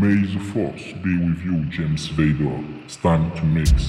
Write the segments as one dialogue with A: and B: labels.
A: May the force be with you, James Vader. It's time to mix.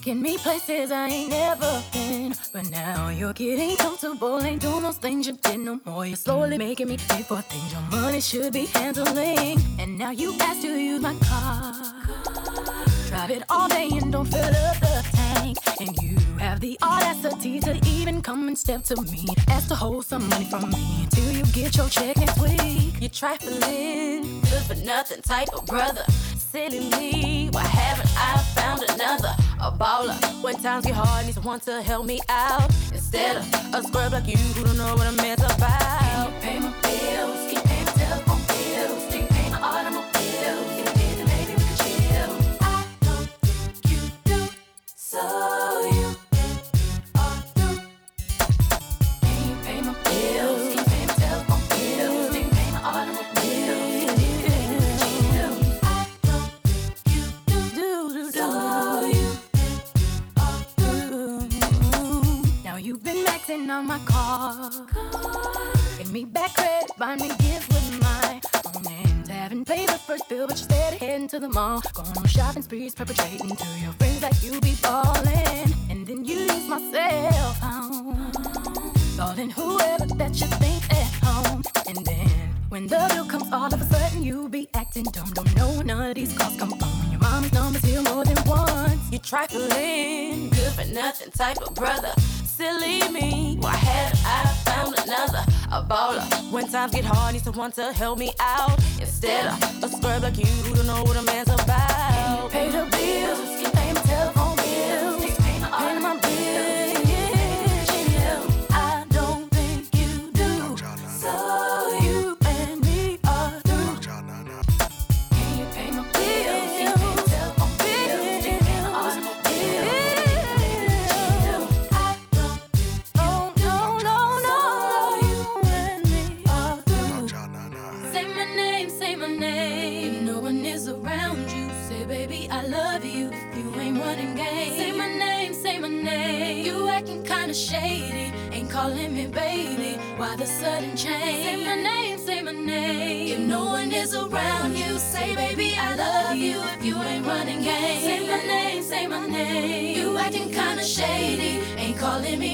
B: Taking me places I ain't never been. But now you're getting comfortable, ain't doing those things you did no more. You're slowly making me pay for things your money should be handling. And now you ask to use my car. Drive it all day and don't fill up the tank. And you have the audacity to even come and step to me. Ask to hold some money from me until you get your check next week. You're trifling, good for nothing type of brother. Silly me, why haven't I found another?
A: a baller. When times get hard, need someone to help me out. Instead of a scrub like you who don't know what I'm about. Pay my, the mall, going on shopping sprees, perpetrating to your friends that you be ballin', and then you use my cell phone, calling whoever that you think at home, and then when the bill comes, all of a sudden you be acting dumb, don't know none of these calls come on. Your mom's number's here more than once. You trifling, good for nothing type of brother silly me. Why have I found another a baller? When times get hard, need someone to help me out instead of a scrub like you who don't know what a man's about.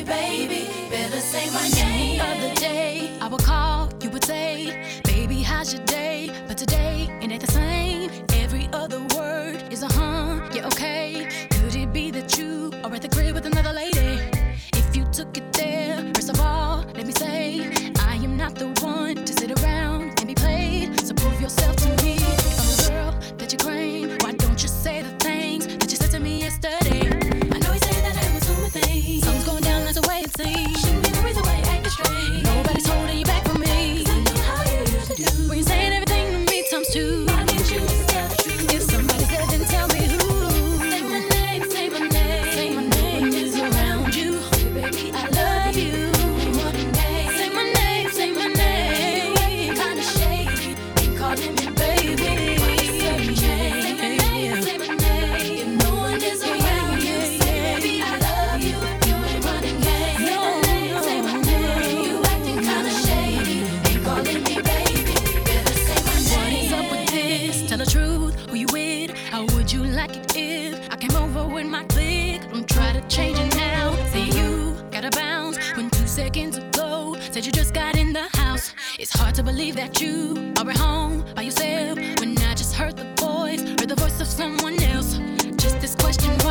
A: baby. Better say my name. Hard to believe that you are at home by yourself when I just heard the voice, heard the voice of someone else. Just this question.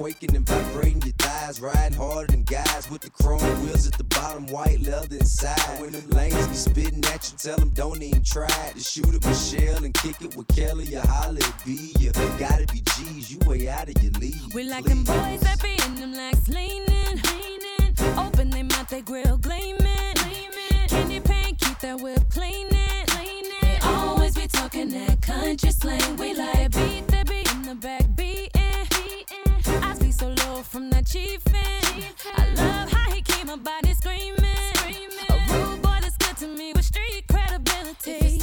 C: quaking and vibrating your thighs, riding harder than guys with the chrome wheels at the bottom, white leather inside. When them lanes be spitting at you, tell them don't even try to shoot at Michelle and kick it with Kelly or Holly B. You gotta be G's, you way out of your league.
B: We like them boys that be in them legs leaning, leaning. Open them out, they grill gleaming, gleaming. Candy paint, keep that whip cleaning, cleaning.
A: They always be talking that country slang. We like beat that be in the back so low from that chiefin'. chiefin'. I love how he keep my body screaming. screaming. A rude boy that's good to me with street credibility.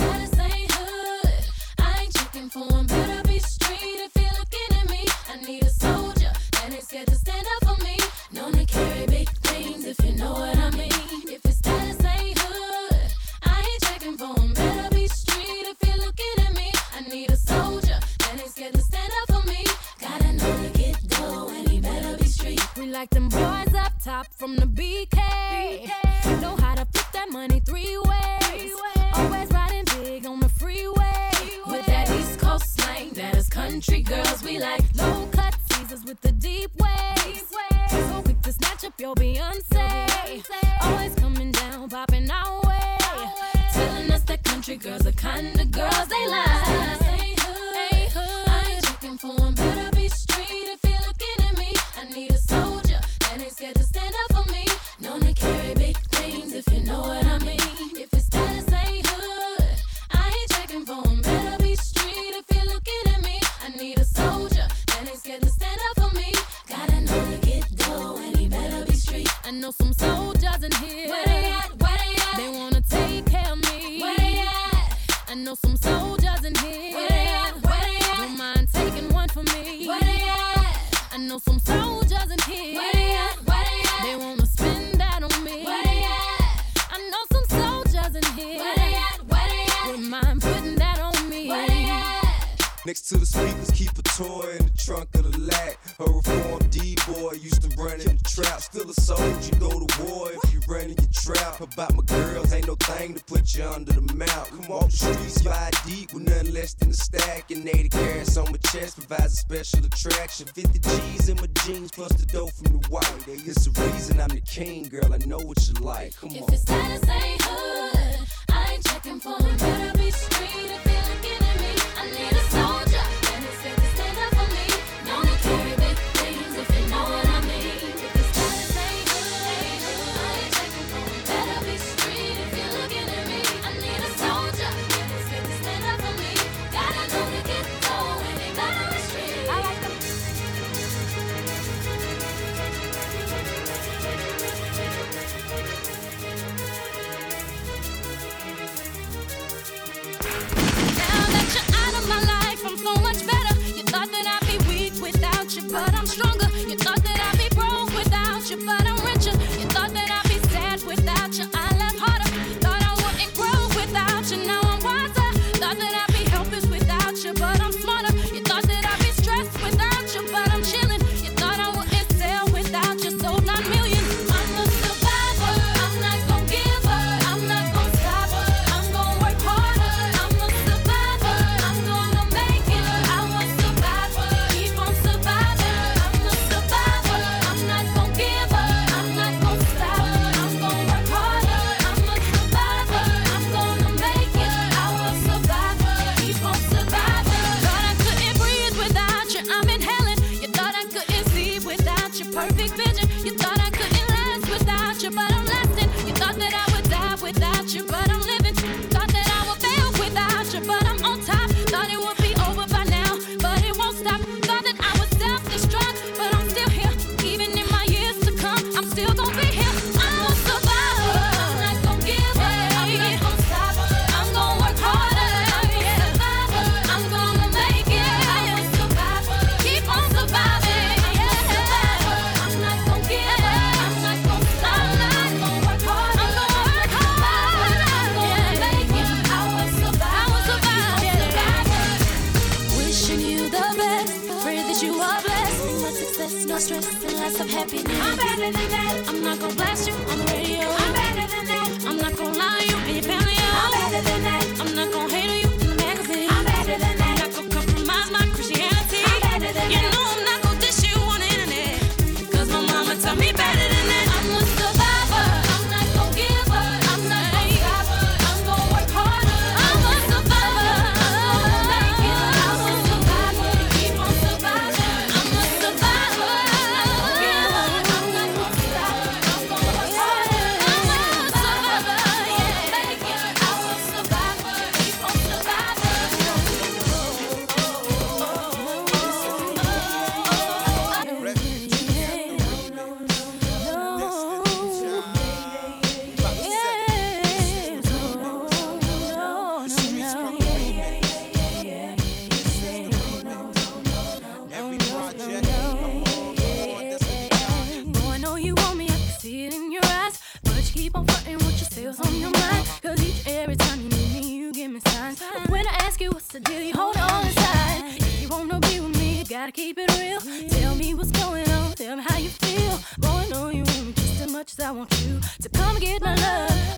A: circle bless keep on fronting flirting
D: with
A: yourselves on your mind.
E: Cause each every time you
D: need me, you give
A: me
D: signs.
A: But when I ask you what's the deal, you hold it on inside. If you wanna be with me, you gotta keep it real. Tell me what's going on, tell me how you feel. Boy, I know you want me just as much as I want you. So come and get my love.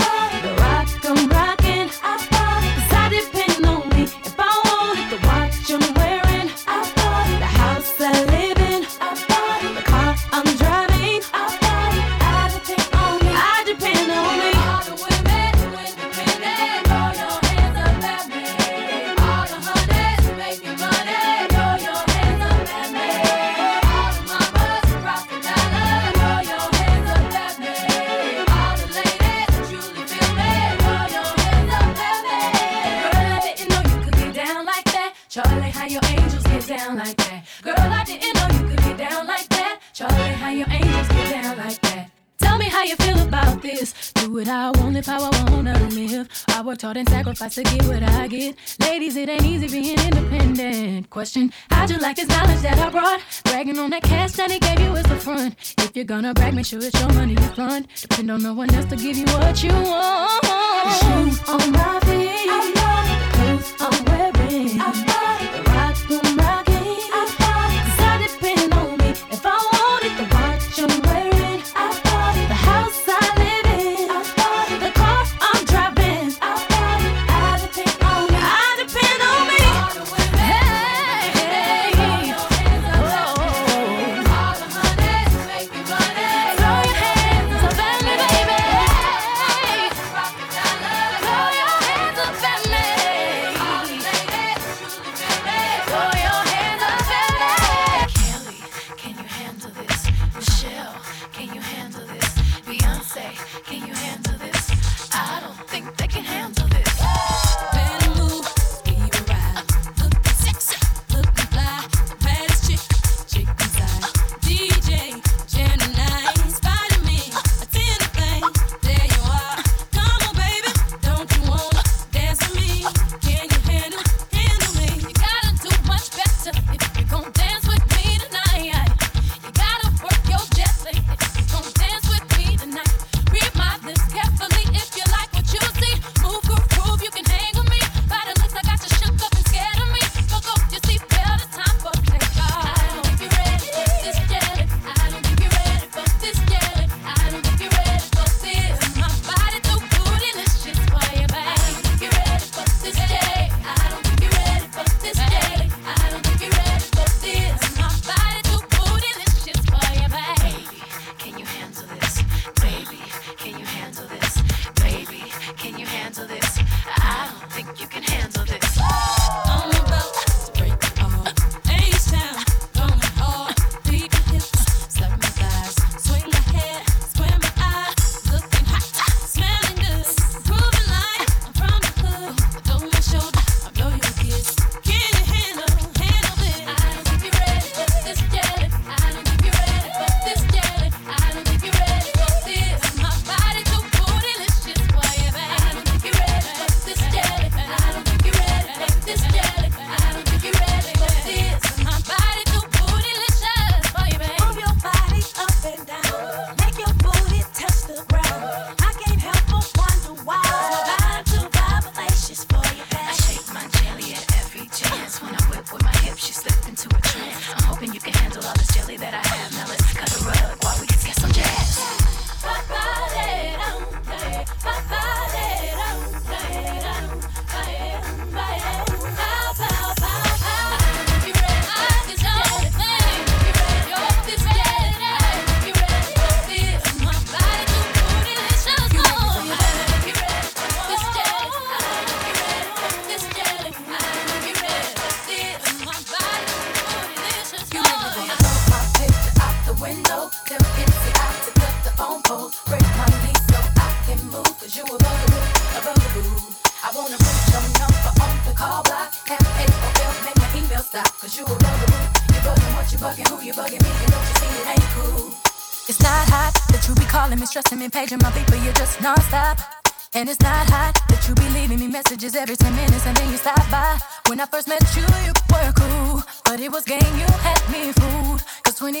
A: down like that. Girl, I didn't know you could get down like that. Charlie, how your angels get down like that. Tell me how you feel about this. Do it I want, if how I wanna live. I worked hard and sacrificed to get what I get. Ladies, it ain't easy being independent. Question: How'd you like this knowledge that I brought? Bragging on that cash that he gave you is the front. If you're gonna brag, make sure it's your money you front. Depend on no one else to give you what you want. Shoes on my feet, I love. Clothes I'm wearing, I love it. Rock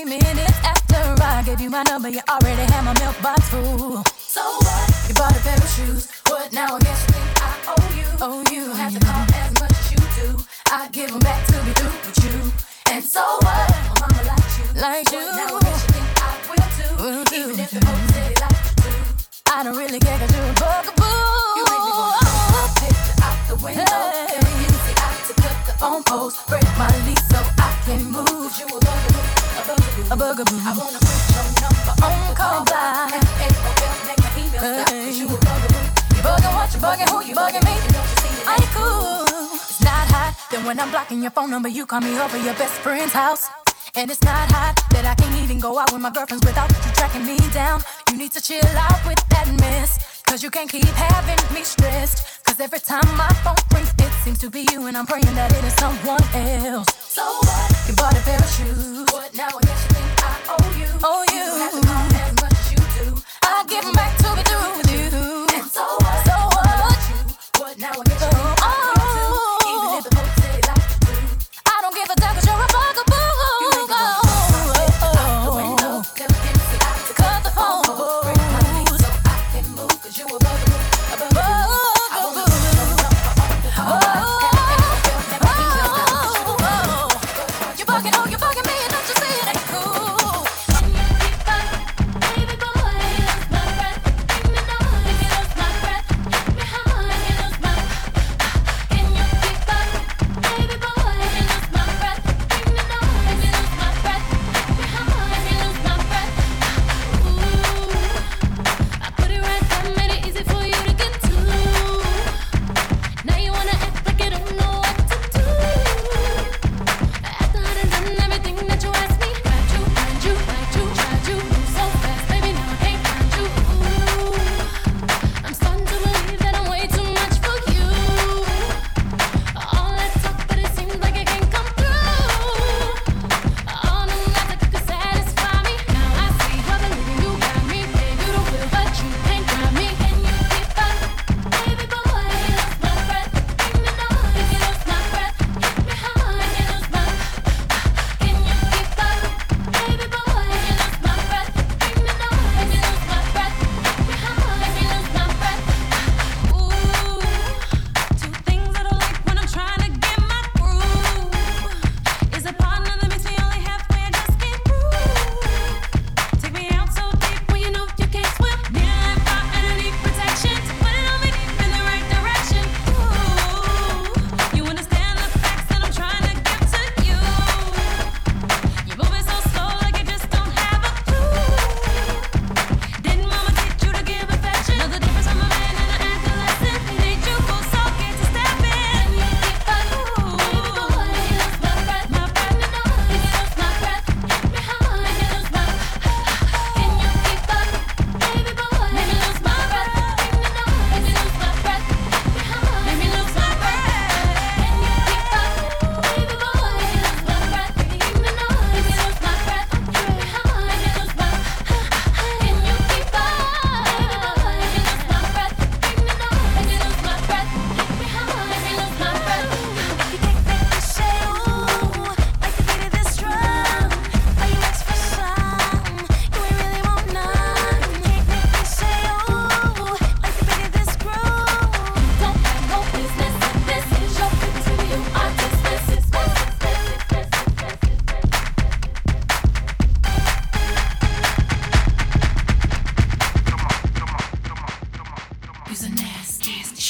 A: minutes after I gave you my number. You already had my mailbox full. So what? You bought a pair of shoes. What now? I guess you think I owe you. Oh, you don't have to call as much as you do. I give them back to be through with you. And so what? My mama likes you. Like you. Now I guess you think I will too. Will do. Even if the whole city likes you
B: too. I don't really care cause you're a bugaboo. You make me wanna throw my picture out the window. Hey. Can I get the eye to cut the phone poles, Break my lease so I can move. You will love it a bugaboo. I wanna put your number on call by. Hey. You bugging what you bugging, who you bugging me? I ain't cool. It's not hot. Then when I'm blocking your phone number, you call me over your best friend's house. And it's not hot that I can't even go out with my girlfriends without you tracking me down. You need to chill out with that mess. Cause you can't keep having me stressed every time my phone rings, it seems to be you, and I'm praying that it is someone else. So what? You bought a pair of shoes. What now? I guess you think I owe you. Owe you. you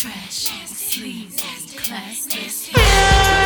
F: nasty, trash, sleaze, class,